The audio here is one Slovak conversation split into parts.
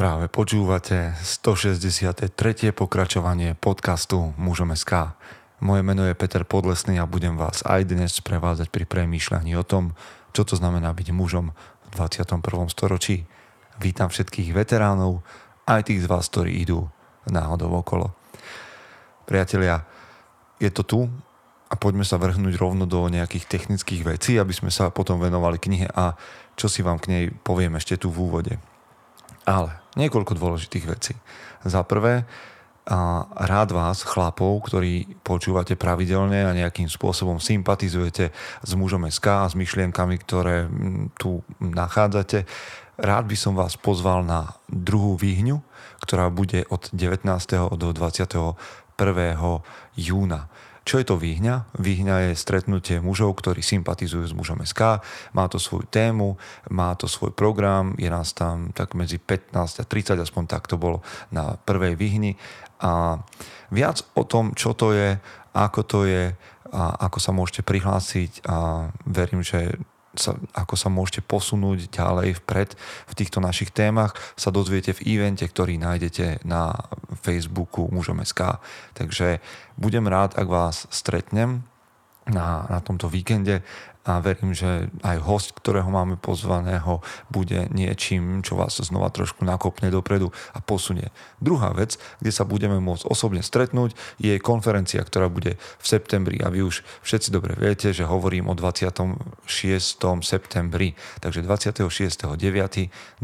Práve počúvate 163. pokračovanie podcastu Mužom. Moje meno je Peter Podlesný a budem vás aj dnes prevádzať pri premýšľaní o tom, čo to znamená byť mužom v 21. storočí. Vítam všetkých veteránov, aj tých z vás, ktorí idú náhodou okolo. Priatelia, je to tu a poďme sa vrhnúť rovno do nejakých technických vecí, aby sme sa potom venovali knihe a čo si vám k nej poviem ešte tu v úvode. Ale niekoľko dôležitých vecí. Za prvé, rád vás, chlapov, ktorí počúvate pravidelne a nejakým spôsobom sympatizujete s mužom SK a s myšlienkami, ktoré tu nachádzate, rád by som vás pozval na druhú výhňu, ktorá bude od 19. do 21. júna. Čo je to výhňa? Výhňa je stretnutie mužov, ktorí sympatizujú s mužom SK. Má to svoju tému, má to svoj program, je nás tam tak medzi 15 a 30, aspoň tak to bolo na prvej výhni. A viac o tom, čo to je, ako to je, a ako sa môžete prihlásiť a verím, že sa, ako sa môžete posunúť ďalej vpred v týchto našich témach, sa dozviete v evente, ktorý nájdete na Facebooku Mužom SK. Takže budem rád, ak vás stretnem na, na tomto víkende a verím, že aj host, ktorého máme pozvaného, bude niečím, čo vás znova trošku nakopne dopredu a posunie. Druhá vec, kde sa budeme môcť osobne stretnúť, je konferencia, ktorá bude v septembri a vy už všetci dobre viete, že hovorím o 26. septembri, takže 26.9.2020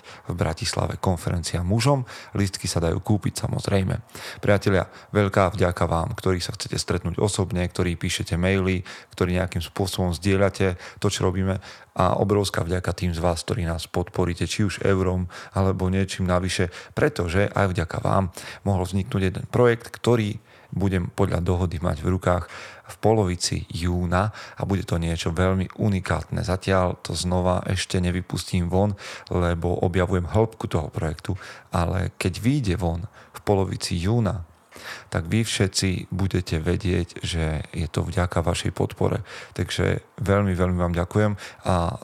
v Bratislave konferencia mužom. Listky sa dajú kúpiť samozrejme. Priatelia, veľká vďaka vám, ktorí sa chcete stretnúť osobne, ktorí píšete maily, ktorí nejakým spôsobom spôsobom zdieľate to, čo robíme. A obrovská vďaka tým z vás, ktorí nás podporíte, či už eurom alebo niečím navyše, pretože aj vďaka vám mohol vzniknúť jeden projekt, ktorý budem podľa dohody mať v rukách v polovici júna. A bude to niečo veľmi unikátne. Zatiaľ to znova ešte nevypustím von, lebo objavujem hĺbku toho projektu, ale keď vyjde von v polovici júna, tak vy všetci budete vedieť, že je to vďaka vašej podpore. Takže veľmi, veľmi vám ďakujem a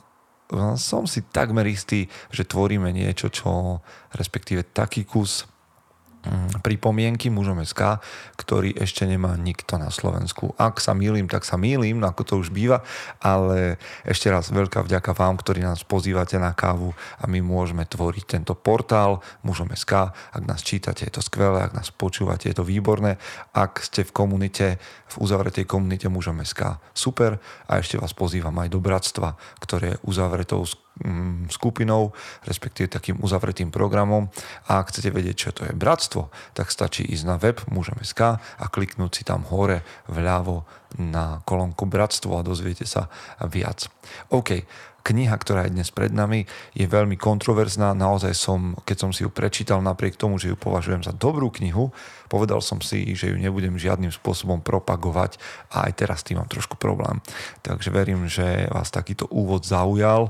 som si takmer istý, že tvoríme niečo, čo respektíve taký kus pripomienky mužom SK, ktorý ešte nemá nikto na Slovensku. Ak sa mýlim, tak sa mýlim, ako to už býva, ale ešte raz veľká vďaka vám, ktorí nás pozývate na kávu a my môžeme tvoriť tento portál mužom SK. Ak nás čítate, je to skvelé, ak nás počúvate, je to výborné. Ak ste v komunite, v uzavretej komunite mužom SK, super. A ešte vás pozývam aj do bratstva, ktoré je uzavretou Mm, skupinou, respektíve takým uzavretým programom a ak chcete vedieť, čo to je bratstvo, tak stačí ísť na web mužem.sk a kliknúť si tam hore vľavo na kolónku bratstvo a dozviete sa viac. OK, kniha, ktorá je dnes pred nami, je veľmi kontroverzná. Naozaj som, keď som si ju prečítal, napriek tomu, že ju považujem za dobrú knihu, povedal som si, že ju nebudem žiadnym spôsobom propagovať a aj teraz tým mám trošku problém. Takže verím, že vás takýto úvod zaujal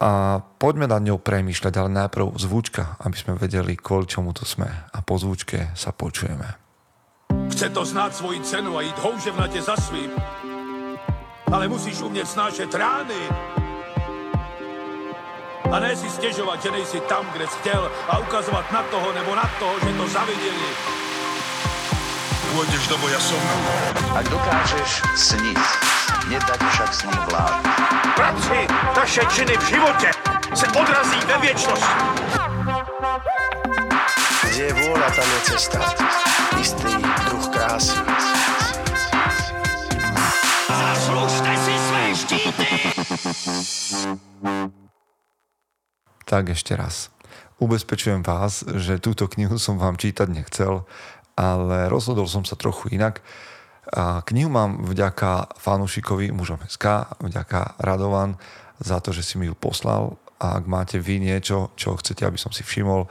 a poďme nad ňou premýšľať, ale najprv zvučka, aby sme vedeli, kvôli čomu tu sme. A po zvučke sa počujeme. Chce to znáť svoji cenu a ísť houževnate za svým, ale musíš umieť snášať rány. A ne si stiežovať, že nejsi tam, kde si chcel a ukazovať na toho nebo na toho, že to zavideli. Pôjdeš do boja som. Ak dokážeš sniť, nedať však sním vlád. Práci, taše činy v živote se odrazí ve viečnosti. Kde je vôľa, tam je cesta. Istý druh krásy. Zaslužte si své štíty! Tak ešte raz. Ubezpečujem vás, že túto knihu som vám čítať nechcel, ale rozhodol som sa trochu inak. A knihu mám vďaka fanúšikovi mužom SK, vďaka Radovan za to, že si mi ju poslal a ak máte vy niečo, čo chcete, aby som si všimol,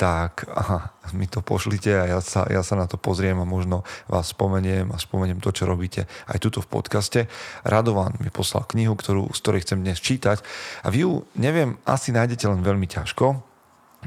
tak aha, mi to pošlite a ja sa, ja sa na to pozriem a možno vás spomeniem a spomeniem to, čo robíte aj tuto v podcaste. Radovan mi poslal knihu, ktorú, z ktorej chcem dnes čítať a vy ju, neviem, asi nájdete len veľmi ťažko,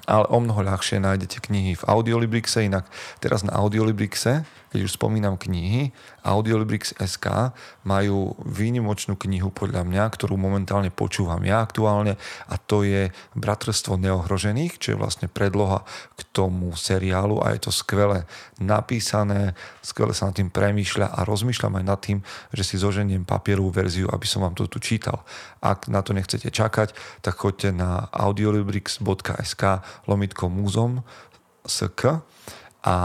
ale o mnoho ľahšie nájdete knihy v Audiolibrixe, inak teraz na Audiolibrixe, keď už spomínam knihy, Audiolibrix SK majú výnimočnú knihu podľa mňa, ktorú momentálne počúvam ja aktuálne a to je Bratrstvo neohrožených, čo je vlastne predloha k tomu seriálu a je to skvele napísané, skvele sa nad tým premýšľa a rozmýšľam aj nad tým, že si zoženiem papierovú verziu, aby som vám to tu čítal. Ak na to nechcete čakať, tak choďte na audiolibrix.sk lomitko múzom sk a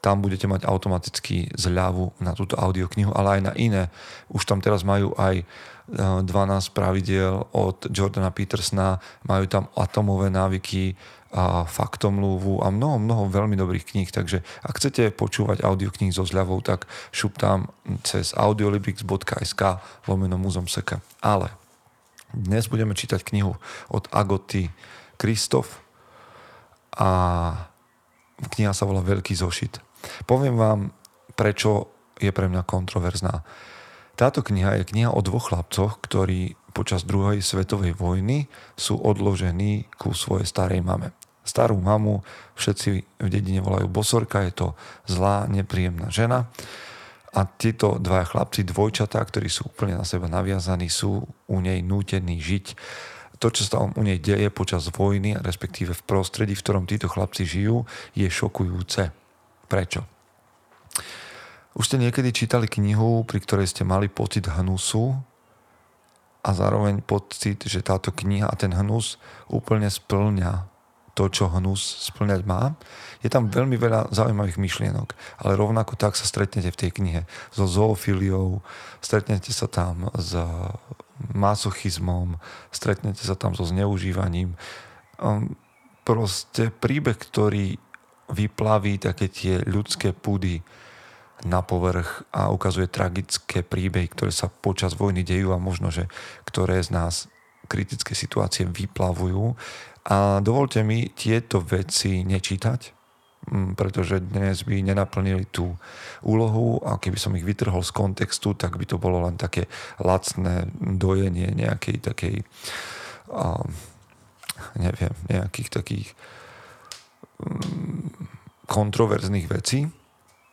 tam budete mať automaticky zľavu na túto audioknihu, ale aj na iné. Už tam teraz majú aj 12 e, pravidiel od Jordana Petersona, majú tam atomové návyky, a faktomluvu a mnoho, mnoho veľmi dobrých kníh, takže ak chcete počúvať audiokníh so zľavou, tak šup tam cez audiolibrix.sk lomeno muzom seka. Ale dnes budeme čítať knihu od Agoty Kristof a kniha sa volá Veľký zošit. Poviem vám, prečo je pre mňa kontroverzná. Táto kniha je kniha o dvoch chlapcoch, ktorí počas druhej svetovej vojny sú odložení ku svojej starej mame. Starú mamu všetci v dedine volajú bosorka, je to zlá, nepríjemná žena. A títo dvaja chlapci, dvojčatá, ktorí sú úplne na seba naviazaní, sú u nej nútení žiť. To, čo sa u nej deje počas vojny, respektíve v prostredí, v ktorom títo chlapci žijú, je šokujúce. Prečo? Už ste niekedy čítali knihu, pri ktorej ste mali pocit hnusu a zároveň pocit, že táto kniha a ten hnus úplne splňa to, čo hnus splňať má. Je tam veľmi veľa zaujímavých myšlienok, ale rovnako tak sa stretnete v tej knihe so zoofiliou, stretnete sa tam s masochizmom, stretnete sa tam so zneužívaním. Um, proste príbeh, ktorý vyplaví také tie ľudské púdy na povrch a ukazuje tragické príbehy, ktoré sa počas vojny dejú a možno, že ktoré z nás kritické situácie vyplavujú. A dovolte mi tieto veci nečítať, pretože dnes by nenaplnili tú úlohu a keby som ich vytrhol z kontextu, tak by to bolo len také lacné dojenie nejakej takej neviem, nejakých takých kontroverzných vecí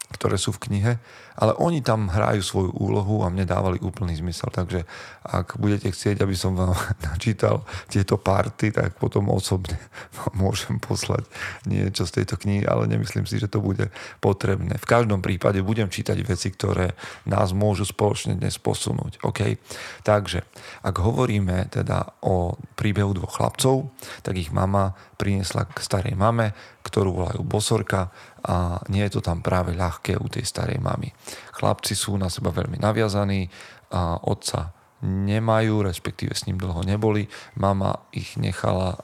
ktoré sú v knihe, ale oni tam hrajú svoju úlohu a mne dávali úplný zmysel. Takže ak budete chcieť, aby som vám načítal tieto party, tak potom osobne môžem poslať niečo z tejto knihy, ale nemyslím si, že to bude potrebné. V každom prípade budem čítať veci, ktoré nás môžu spoločne dnes posunúť. OK? Takže, ak hovoríme teda o príbehu dvoch chlapcov, tak ich mama priniesla k starej mame, ktorú volajú Bosorka a nie je to tam práve ľahké u tej starej mamy. Chlapci sú na seba veľmi naviazaní a otca nemajú, respektíve s ním dlho neboli. Mama ich nechala,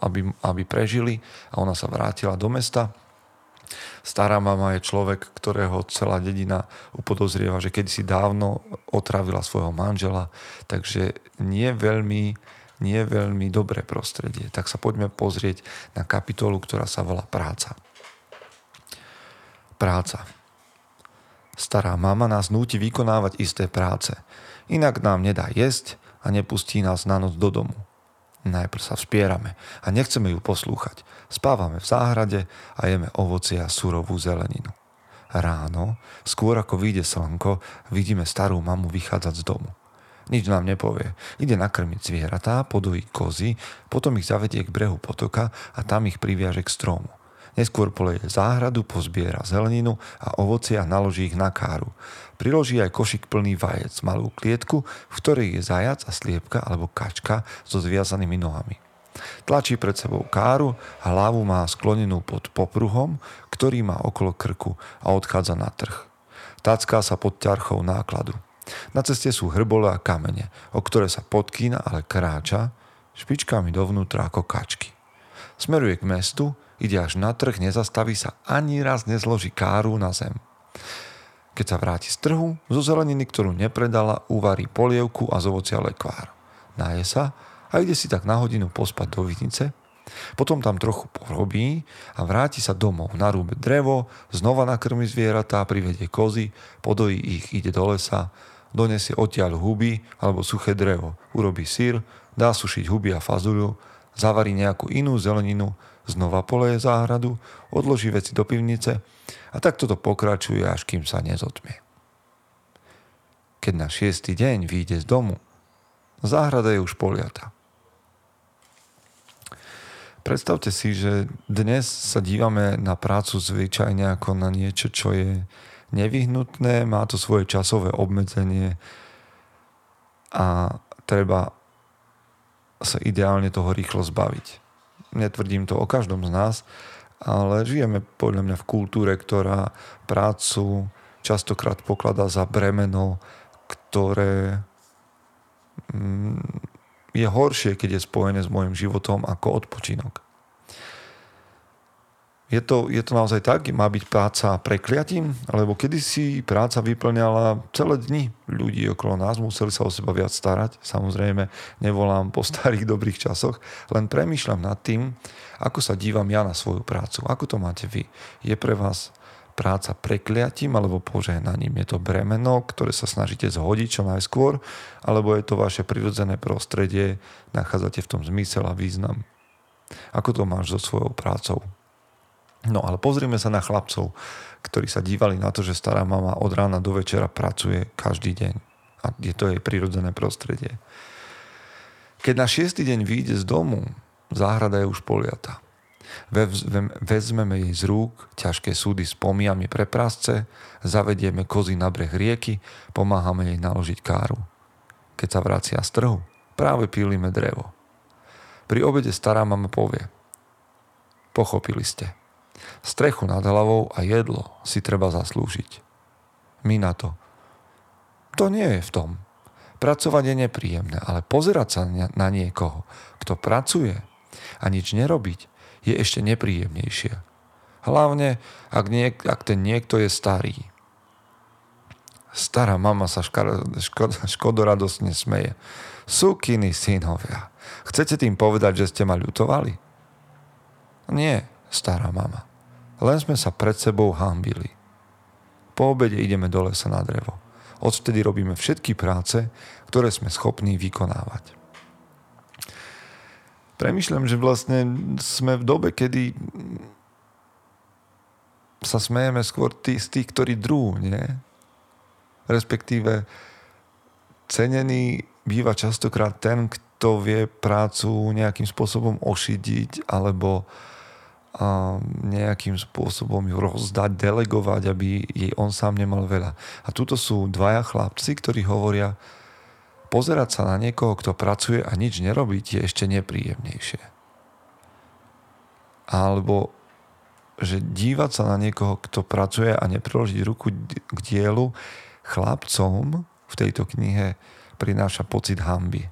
aby, aby prežili a ona sa vrátila do mesta. Stará mama je človek, ktorého celá dedina upodozrieva, že kedysi dávno otravila svojho manžela, takže nie veľmi, nie veľmi dobré prostredie. Tak sa poďme pozrieť na kapitolu, ktorá sa volá Práca práca. Stará mama nás núti vykonávať isté práce. Inak nám nedá jesť a nepustí nás na noc do domu. Najprv sa vspierame a nechceme ju poslúchať. Spávame v záhrade a jeme ovocie a surovú zeleninu. Ráno, skôr ako vyjde slnko, vidíme starú mamu vychádzať z domu. Nič nám nepovie. Ide nakrmiť zvieratá, podojí kozy, potom ich zavedie k brehu potoka a tam ich priviaže k stromu. Neskôr poleje záhradu, pozbiera zeleninu a ovocie a naloží ich na káru. Priloží aj košik plný vajec, malú klietku, v ktorej je zajac a sliepka alebo kačka so zviazanými nohami. Tlačí pred sebou káru, hlavu má sklonenú pod popruhom, ktorý má okolo krku a odchádza na trh. Tacká sa pod ťarchou nákladu. Na ceste sú hrbole a kamene, o ktoré sa podkýna, ale kráča špičkami dovnútra ako kačky. Smeruje k mestu, ide až na trh, nezastaví sa, ani raz nezloží káru na zem. Keď sa vráti z trhu, zo zeleniny, ktorú nepredala, uvarí polievku a z ovocia lekvár. Naje sa a ide si tak na hodinu pospať do vidnice, potom tam trochu porobí a vráti sa domov, narúbe drevo, znova nakrmi zvieratá, privedie kozy, podojí ich, ide do lesa, donesie odtiaľ huby alebo suché drevo, urobí sír, dá sušiť huby a fazuľu, zavarí nejakú inú zeleninu, znova poleje záhradu, odloží veci do pivnice a takto to pokračuje, až kým sa nezotmie. Keď na šiestý deň vyjde z domu, záhrada je už poliata. Predstavte si, že dnes sa dívame na prácu zvyčajne ako na niečo, čo je nevyhnutné, má to svoje časové obmedzenie a treba sa ideálne toho rýchlo zbaviť. Netvrdím to o každom z nás, ale žijeme podľa mňa v kultúre, ktorá prácu častokrát pokladá za bremeno, ktoré mm, je horšie, keď je spojené s môjim životom ako odpočinok. Je to, je to naozaj tak? Má byť práca prekliatím? Lebo kedysi práca vyplňala celé dni ľudí okolo nás, museli sa o seba viac starať. Samozrejme, nevolám po starých dobrých časoch, len premýšľam nad tým, ako sa dívam ja na svoju prácu. Ako to máte vy? Je pre vás práca prekliatím alebo požehnaním. Je to bremeno, ktoré sa snažíte zhodiť čo najskôr, alebo je to vaše prirodzené prostredie, nachádzate v tom zmysel a význam. Ako to máš so svojou prácou? No ale pozrieme sa na chlapcov, ktorí sa dívali na to, že stará mama od rána do večera pracuje každý deň. A je to jej prirodzené prostredie. Keď na šiestý deň vyjde z domu, záhrada je už poliata. Vezmeme jej z rúk ťažké súdy s pomiami pre prasce, zavedieme kozy na breh rieky, pomáhame jej naložiť káru. Keď sa vracia z trhu, práve pílime drevo. Pri obede stará mama povie Pochopili ste. Strechu nad hlavou a jedlo si treba zaslúžiť. My na to. To nie je v tom. Pracovať je nepríjemné, ale pozerať sa na niekoho, kto pracuje a nič nerobiť, je ešte nepríjemnejšie. Hlavne, ak, niek- ak ten niekto je starý. Stará mama sa škar- ško- škodoradosne smeje. Sukiny synovia. Chcete tým povedať, že ste ma ľutovali? Nie, stará mama. Len sme sa pred sebou hambili. Po obede ideme do lesa na drevo. Odvtedy robíme všetky práce, ktoré sme schopní vykonávať premyšľam, že vlastne sme v dobe, kedy sa smejeme skôr tí, z tých, ktorí drú, nie? Respektíve cenený býva častokrát ten, kto vie prácu nejakým spôsobom ošidiť alebo nejakým spôsobom ju rozdať, delegovať, aby jej on sám nemal veľa. A tuto sú dvaja chlapci, ktorí hovoria, pozerať sa na niekoho, kto pracuje a nič nerobiť, je ešte nepríjemnejšie. Alebo že dívať sa na niekoho, kto pracuje a nepriložiť ruku k dielu, chlapcom v tejto knihe prináša pocit hamby.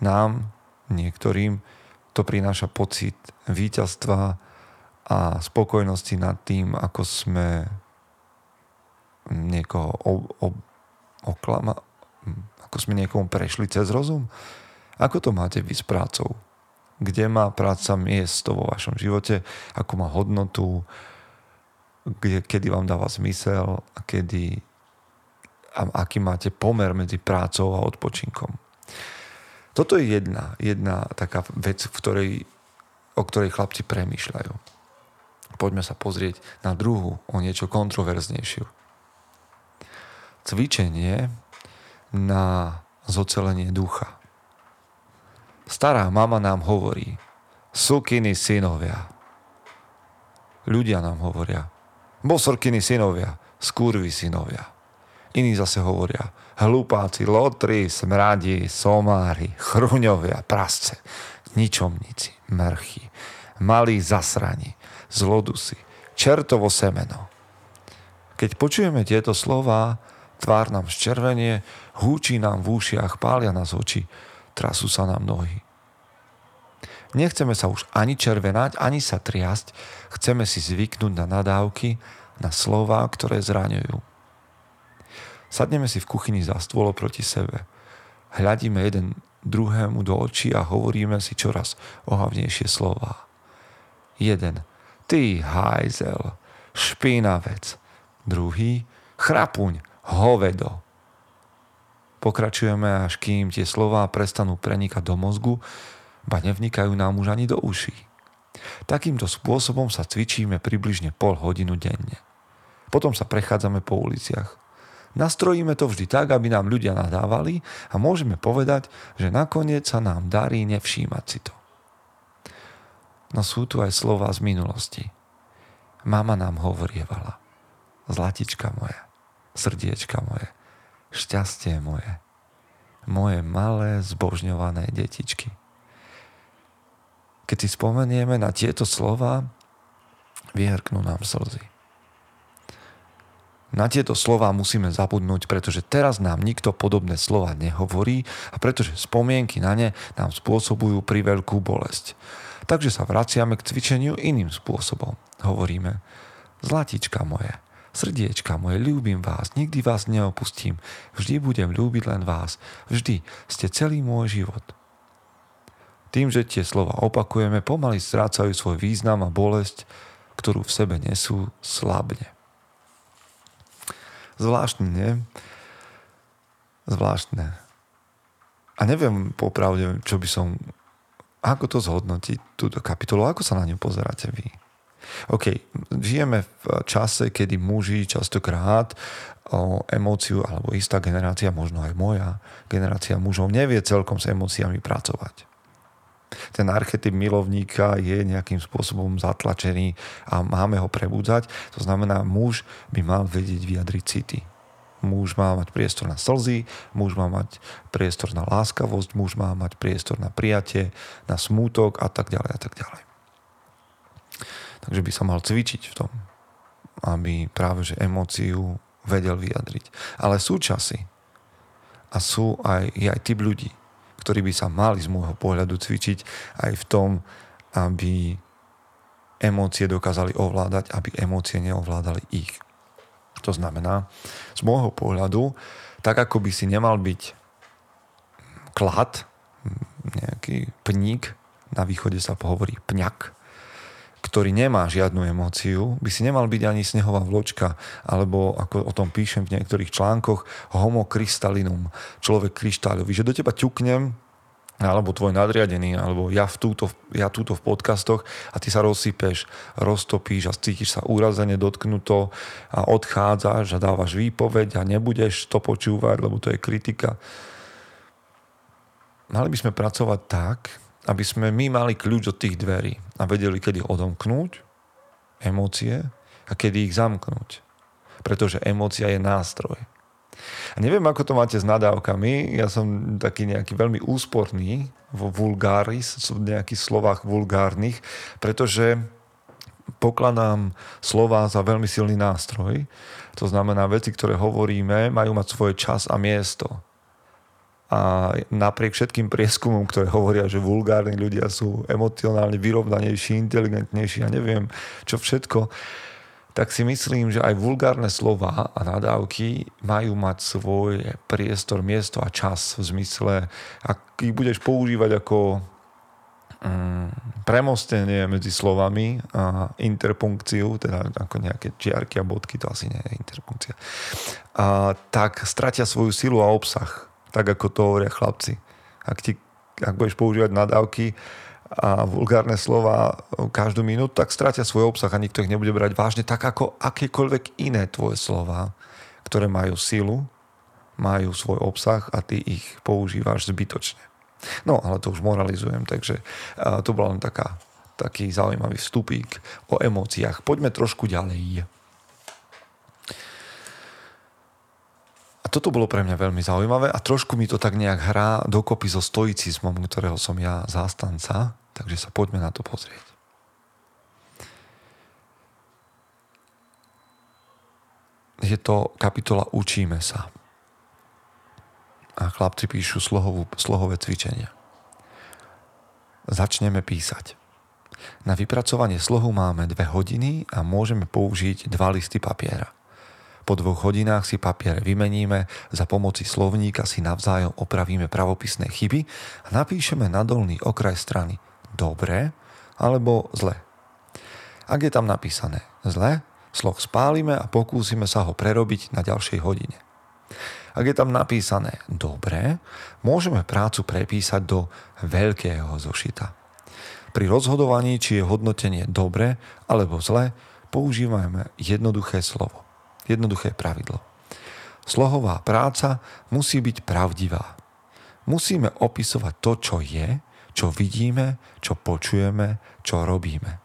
Nám, niektorým, to prináša pocit víťazstva a spokojnosti nad tým, ako sme niekoho ob, ob, oklama, ako sme niekomu prešli cez rozum? Ako to máte vy s prácou? Kde má práca miesto vo vašom živote? Ako má hodnotu? Kde, kedy vám dáva zmysel? A kedy a aký máte pomer medzi prácou a odpočinkom. Toto je jedna, jedna taká vec, v ktorej, o ktorej chlapci premýšľajú. Poďme sa pozrieť na druhú, o niečo kontroverznejšiu. Cvičenie na zocelenie ducha. Stará mama nám hovorí, sukiny synovia. Ľudia nám hovoria, bosorkiny synovia, skurvy synovia. Iní zase hovoria, hlupáci, lotri, smradi, somári, chruňovia, prasce, ničomníci, mrchy, malí zasrani, zlodusy, čertovo semeno. Keď počujeme tieto slova, tvár nám zčervenie, húči nám v ušiach, pália nás oči, trasú sa nám nohy. Nechceme sa už ani červenať, ani sa triasť, chceme si zvyknúť na nadávky, na slová, ktoré zraňujú. Sadneme si v kuchyni za stôl proti sebe. Hľadíme jeden druhému do očí a hovoríme si čoraz ohavnejšie slova. Jeden. Ty hajzel, špinavec. Druhý. Chrapuň, hovedo. Pokračujeme až kým tie slová prestanú prenikať do mozgu, ba nevnikajú nám už ani do uší. Takýmto spôsobom sa cvičíme približne pol hodinu denne. Potom sa prechádzame po uliciach. Nastrojíme to vždy tak, aby nám ľudia nadávali a môžeme povedať, že nakoniec sa nám darí nevšímať si to. No sú tu aj slova z minulosti. Mama nám hovorievala. Zlatička moje, srdiečka moje, šťastie moje, moje malé zbožňované detičky. Keď si spomenieme na tieto slova, vyhrknú nám slzy. Na tieto slova musíme zabudnúť, pretože teraz nám nikto podobné slova nehovorí a pretože spomienky na ne nám spôsobujú priveľkú bolesť. Takže sa vraciame k cvičeniu iným spôsobom. Hovoríme, zlatička moje, srdiečka moje, ľúbim vás, nikdy vás neopustím, vždy budem ľúbiť len vás, vždy ste celý môj život. Tým, že tie slova opakujeme, pomaly strácajú svoj význam a bolesť, ktorú v sebe nesú, slabne. Zvláštne, nie? Zvláštne. A neviem popravde, čo by som... Ako to zhodnotiť, túto kapitolu? Ako sa na ňu pozeráte vy? OK, žijeme v čase, kedy muži častokrát o emóciu, alebo istá generácia, možno aj moja generácia mužov, nevie celkom s emóciami pracovať ten archetyp milovníka je nejakým spôsobom zatlačený a máme ho prebudzať. To znamená, muž by mal vedieť vyjadriť city. Muž má mať priestor na slzy, muž má mať priestor na láskavosť, muž má mať priestor na prijatie, na smútok a tak ďalej a tak ďalej. Takže by sa mal cvičiť v tom, aby práve že emóciu vedel vyjadriť. Ale sú časy a sú aj, je aj typ ľudí, ktorí by sa mali z môjho pohľadu cvičiť aj v tom, aby emócie dokázali ovládať, aby emócie neovládali ich. To znamená, z môjho pohľadu, tak ako by si nemal byť klad, nejaký pník, na východe sa pohovorí pňak, ktorý nemá žiadnu emóciu, by si nemal byť ani snehová vločka, alebo ako o tom píšem v niektorých článkoch, homo krystalinum, človek kryštáľový, že do teba ťuknem, alebo tvoj nadriadený, alebo ja, v túto, ja túto v podcastoch a ty sa rozsypeš, roztopíš a cítiš sa úrazene dotknuto a odchádzaš a dávaš výpoveď a nebudeš to počúvať, lebo to je kritika. Mali by sme pracovať tak, aby sme my mali kľúč od tých dverí a vedeli, kedy odomknúť emócie a kedy ich zamknúť. Pretože emócia je nástroj. A neviem, ako to máte s nadávkami. Ja som taký nejaký veľmi úsporný vo vulgáris, v nejakých slovách vulgárnych, pretože pokladám slova za veľmi silný nástroj. To znamená, veci, ktoré hovoríme, majú mať svoj čas a miesto a napriek všetkým prieskumom, ktoré hovoria, že vulgárni ľudia sú emocionálne vyrovnanejší, inteligentnejší a neviem čo všetko, tak si myslím, že aj vulgárne slova a nadávky majú mať svoj priestor, miesto a čas v zmysle, ak ich budeš používať ako um, premostenie medzi slovami a interpunkciu, teda ako nejaké čiarky a bodky, to asi nie je interpunkcia, a, tak stratia svoju silu a obsah tak ako to hovoria chlapci. Ak, ti, ak budeš používať nadávky a vulgárne slova každú minútu, tak stratia svoj obsah a nikto ich nebude brať vážne, tak ako akékoľvek iné tvoje slova, ktoré majú silu, majú svoj obsah a ty ich používaš zbytočne. No, ale to už moralizujem, takže to bola len taká, taký zaujímavý vstupík o emóciách. Poďme trošku ďalej. Toto bolo pre mňa veľmi zaujímavé a trošku mi to tak nejak hrá dokopy so stoicizmom, ktorého som ja zástanca, takže sa poďme na to pozrieť. Je to kapitola Učíme sa. A chlapci píšu slohovú, slohové cvičenia. Začneme písať. Na vypracovanie slohu máme dve hodiny a môžeme použiť dva listy papiera. Po dvoch hodinách si papier vymeníme, za pomoci slovníka si navzájom opravíme pravopisné chyby a napíšeme na dolný okraj strany dobre alebo zle. Ak je tam napísané zle, sloh spálime a pokúsime sa ho prerobiť na ďalšej hodine. Ak je tam napísané dobre, môžeme prácu prepísať do veľkého zošita. Pri rozhodovaní, či je hodnotenie dobre alebo zle, používame jednoduché slovo, jednoduché pravidlo. Slohová práca musí byť pravdivá. Musíme opisovať to, čo je, čo vidíme, čo počujeme, čo robíme.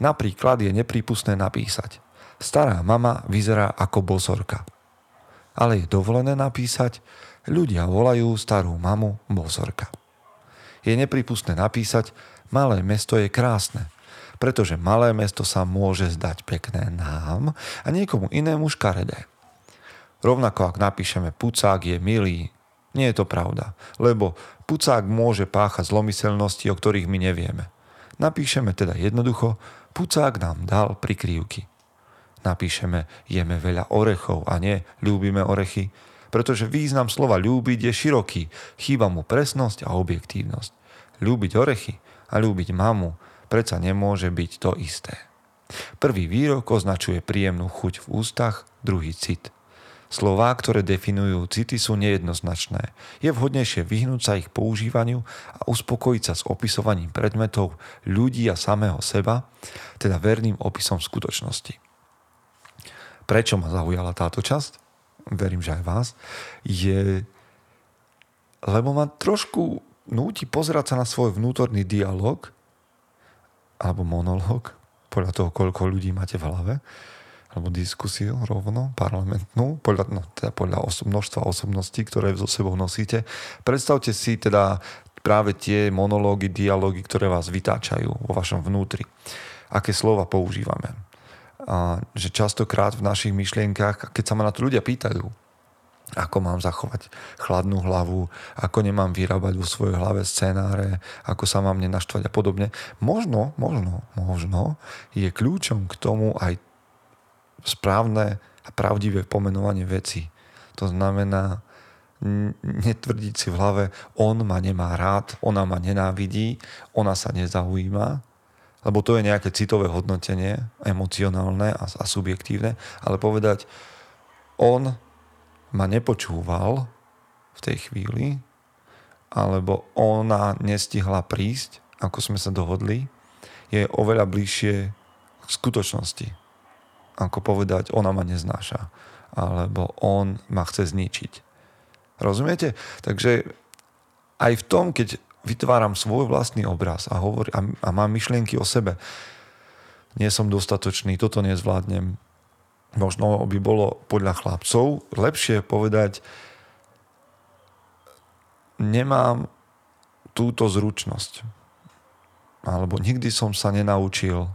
Napríklad je neprípustné napísať Stará mama vyzerá ako bosorka. Ale je dovolené napísať Ľudia volajú starú mamu bosorka. Je nepripustné napísať Malé mesto je krásne, pretože malé mesto sa môže zdať pekné nám a niekomu inému škaredé. Rovnako ak napíšeme Pucák je milý, nie je to pravda, lebo Pucák môže páchať zlomyselnosti, o ktorých my nevieme. Napíšeme teda jednoducho Pucák nám dal prikrývky. Napíšeme jeme veľa orechov a nie ľúbime orechy, pretože význam slova ľúbiť je široký, chýba mu presnosť a objektívnosť. Ľúbiť orechy a ľúbiť mamu predsa nemôže byť to isté. Prvý výrok označuje príjemnú chuť v ústach, druhý cit. Slová, ktoré definujú city, sú nejednoznačné. Je vhodnejšie vyhnúť sa ich používaniu a uspokojiť sa s opisovaním predmetov, ľudí a samého seba, teda verným opisom skutočnosti. Prečo ma zaujala táto časť? Verím, že aj vás. Je, lebo ma trošku núti pozerať sa na svoj vnútorný dialog alebo monolog, podľa toho, koľko ľudí máte v hlave, alebo diskusiu rovno, parlamentnú, podľa, no, teda podľa množstva osobností, ktoré so sebou nosíte. Predstavte si teda práve tie monológy, dialógy, ktoré vás vytáčajú vo vašom vnútri. Aké slova používame. A že častokrát v našich myšlienkach, keď sa ma na to ľudia pýtajú, ako mám zachovať chladnú hlavu, ako nemám vyrábať vo svojej hlave scenáre, ako sa mám nenaštvať a podobne. Možno, možno, možno je kľúčom k tomu aj správne a pravdivé pomenovanie veci. To znamená netvrdiť si v hlave, on ma nemá rád, ona ma nenávidí, ona sa nezaujíma, lebo to je nejaké citové hodnotenie, emocionálne a, a subjektívne, ale povedať, on ma nepočúval v tej chvíli, alebo ona nestihla prísť, ako sme sa dohodli, je oveľa bližšie k skutočnosti. Ako povedať, ona ma neznáša, alebo on ma chce zničiť. Rozumiete? Takže aj v tom, keď vytváram svoj vlastný obraz a, hovor, a, a mám myšlienky o sebe, nie som dostatočný, toto nezvládnem, možno by bolo podľa chlapcov lepšie povedať, nemám túto zručnosť. Alebo nikdy som sa nenaučil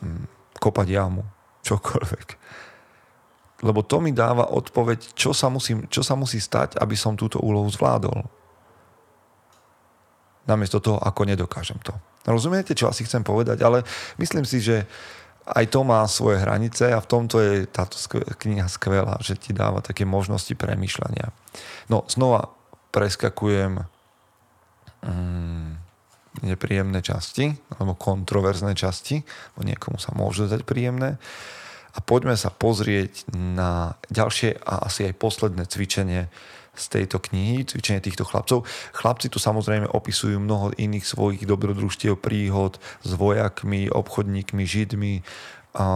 hm, kopať jamu, čokoľvek. Lebo to mi dáva odpoveď, čo sa, musím, čo sa musí stať, aby som túto úlohu zvládol. Namiesto toho, ako nedokážem to. Rozumiete, čo asi chcem povedať? Ale myslím si, že aj to má svoje hranice a v tomto je táto kniha skvelá, že ti dáva také možnosti premýšľania. No, znova preskakujem mm, nepríjemné časti, alebo kontroverzné časti, bo niekomu sa môžu zdať príjemné. A poďme sa pozrieť na ďalšie a asi aj posledné cvičenie, z tejto knihy, cvičenie týchto chlapcov. Chlapci tu samozrejme opisujú mnoho iných svojich dobrodružstiev, príhod s vojakmi, obchodníkmi, židmi, a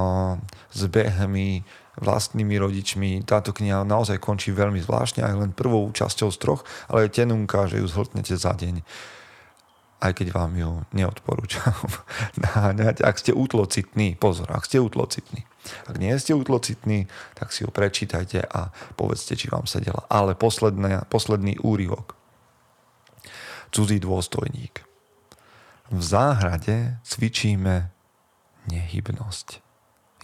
s behmi, vlastnými rodičmi. Táto kniha naozaj končí veľmi zvláštne, aj len prvou časťou z troch, ale je tenunká, že ju zhltnete za deň aj keď vám ju neodporúčam. Ak ste útlocitní, pozor, ak ste útlocitní. Ak nie ste útlocitní, tak si ju prečítajte a povedzte, či vám sedela. Ale posledné, posledný úryvok. Cudzí dôstojník. V záhrade cvičíme nehybnosť.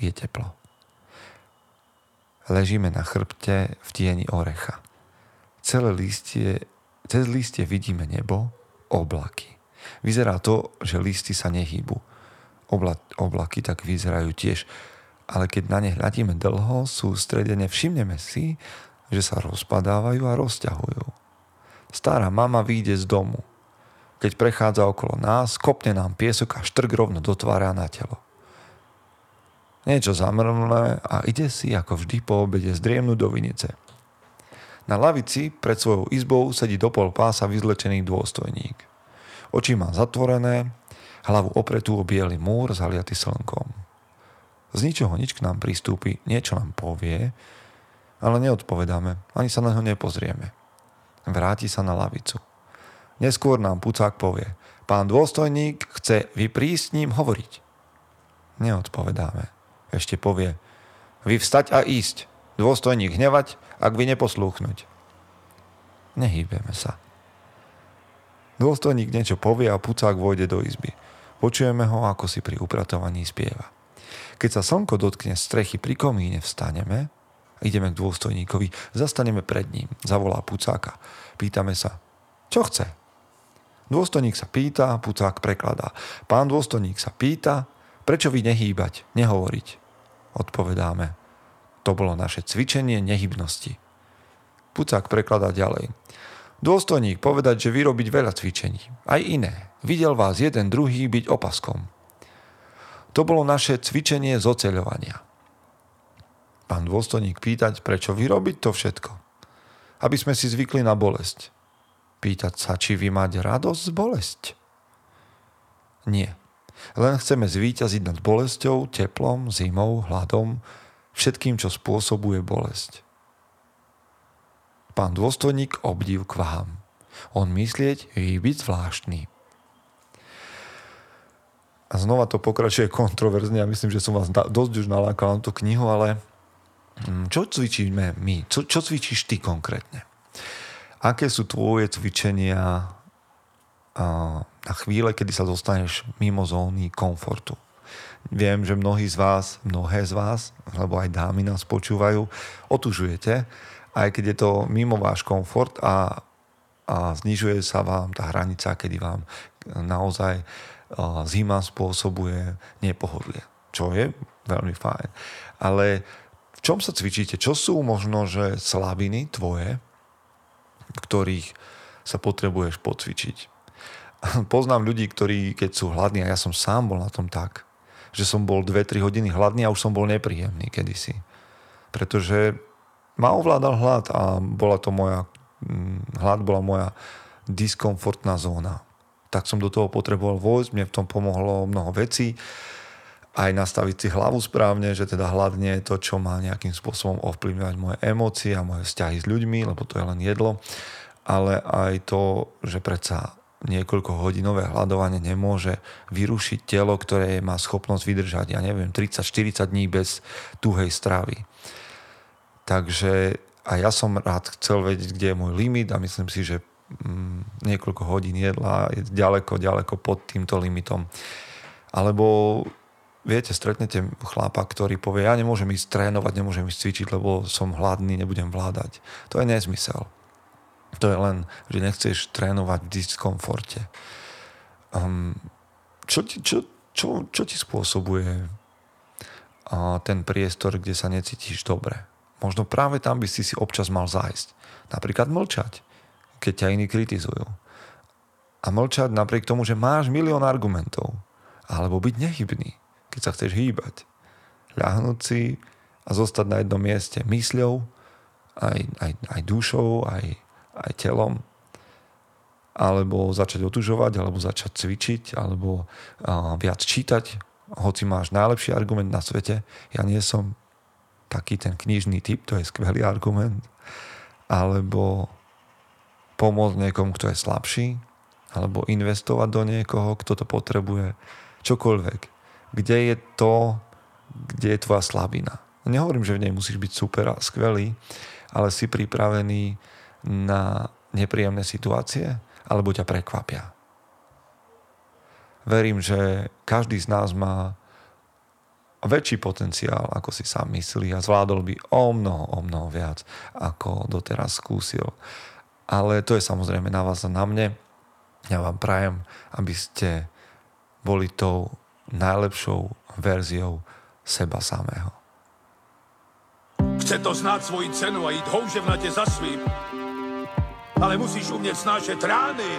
Je teplo. Ležíme na chrbte v tieni orecha. Celé listie, cez listie vidíme nebo, oblaky. Vyzerá to, že listy sa nehýbu. Obla, oblaky tak vyzerajú tiež. Ale keď na ne hľadíme dlho, sústredene, všimneme si, že sa rozpadávajú a rozťahujú. Stará mama vyjde z domu. Keď prechádza okolo nás, kopne nám piesok a štrk rovno do tvára na telo. Niečo zamrmlé a ide si ako vždy po obede zdriemnúť do vinice. Na lavici pred svojou izbou sedí do pol pása vyzlečený dôstojník. Oči má zatvorené, hlavu opretú o biely múr zaliaty slnkom. Z ničoho nič k nám pristúpi, niečo nám povie, ale neodpovedáme, ani sa na ho nepozrieme. Vráti sa na lavicu. Neskôr nám Pucák povie, pán dôstojník chce vy prísť s ním hovoriť. Neodpovedáme. Ešte povie, vy vstať a ísť, dôstojník hnevať, ak vy neposlúchnuť. Nehýbeme sa. Dôstojník niečo povie a pucák vojde do izby. Počujeme ho, ako si pri upratovaní spieva. Keď sa slnko dotkne strechy pri komíne, vstaneme, ideme k dôstojníkovi, zastaneme pred ním, zavolá pucáka. Pýtame sa, čo chce? Dôstojník sa pýta, pucák prekladá. Pán dôstojník sa pýta, prečo vy nehýbať, nehovoriť? Odpovedáme, to bolo naše cvičenie nehybnosti. Pucák prekladá ďalej. Dôstojník povedať, že vyrobiť veľa cvičení. Aj iné. Videl vás jeden druhý byť opaskom. To bolo naše cvičenie zoceľovania. Pán dôstojník pýtať, prečo vyrobiť to všetko. Aby sme si zvykli na bolesť. Pýtať sa, či vy máte radosť z bolesť. Nie. Len chceme zvíťaziť nad bolesťou, teplom, zimou, hladom, všetkým, čo spôsobuje bolesť. Pán dôstojník obdiv k vám. On myslieť vy byť zvláštny. A znova to pokračuje kontroverzne. Ja myslím, že som vás dosť už nalákal na tú knihu, ale mm, čo cvičíme my? Čo, čo cvičíš ty konkrétne? Aké sú tvoje cvičenia na chvíle, kedy sa dostaneš mimo zóny komfortu? Viem, že mnohí z vás, mnohé z vás, lebo aj dámy nás počúvajú, otužujete, aj keď je to mimo váš komfort a, a znižuje sa vám tá hranica, kedy vám naozaj zima spôsobuje nepohodlie, čo je veľmi fajn. Ale v čom sa cvičíte? Čo sú možno, že slabiny tvoje, ktorých sa potrebuješ pocvičiť? Poznám ľudí, ktorí, keď sú hladní, a ja som sám bol na tom tak, že som bol 2-3 hodiny hladný a už som bol nepríjemný kedysi. Pretože ma ovládal hlad a bola to moja, mm, hlad bola moja diskomfortná zóna. Tak som do toho potreboval vojsť, mne v tom pomohlo mnoho vecí. Aj nastaviť si hlavu správne, že teda hlad nie je to, čo má nejakým spôsobom ovplyvňovať moje emócie a moje vzťahy s ľuďmi, lebo to je len jedlo. Ale aj to, že predsa niekoľko hodinové hľadovanie nemôže vyrušiť telo, ktoré má schopnosť vydržať, ja neviem, 30-40 dní bez tuhej stravy. Takže a ja som rád chcel vedieť, kde je môj limit a myslím si, že mm, niekoľko hodín jedla je ďaleko, ďaleko pod týmto limitom. Alebo viete, stretnete chlapa, ktorý povie, ja nemôžem ísť trénovať, nemôžem ísť cvičiť, lebo som hladný, nebudem vládať. To je nezmysel. To je len, že nechceš trénovať v diskomforte. Um, čo, ti, čo, čo, čo ti spôsobuje uh, ten priestor, kde sa necítiš dobre? Možno práve tam by si si občas mal zájsť. Napríklad mlčať, keď ťa iní kritizujú. A mlčať napriek tomu, že máš milión argumentov. Alebo byť nehybný, keď sa chceš hýbať. Ľahnúť si a zostať na jednom mieste mysľou, aj, aj, aj dušou, aj, aj telom, alebo začať otužovať, alebo začať cvičiť, alebo uh, viac čítať, hoci máš najlepší argument na svete. Ja nie som taký ten knižný typ, to je skvelý argument. Alebo pomôcť niekomu, kto je slabší, alebo investovať do niekoho, kto to potrebuje. Čokoľvek. Kde je to, kde je tvoja slabina. Nehovorím, že v nej musíš byť super a skvelý, ale si pripravený na nepríjemné situácie alebo ťa prekvapia. Verím, že každý z nás má väčší potenciál, ako si sám myslí a zvládol by o mnoho, o mnoho viac, ako doteraz skúsil. Ale to je samozrejme na vás a na mne. Ja vám prajem, aby ste boli tou najlepšou verziou seba samého. Chce to znát svoji cenu a jít houževnatě za svým ale musíš umět snášet rány.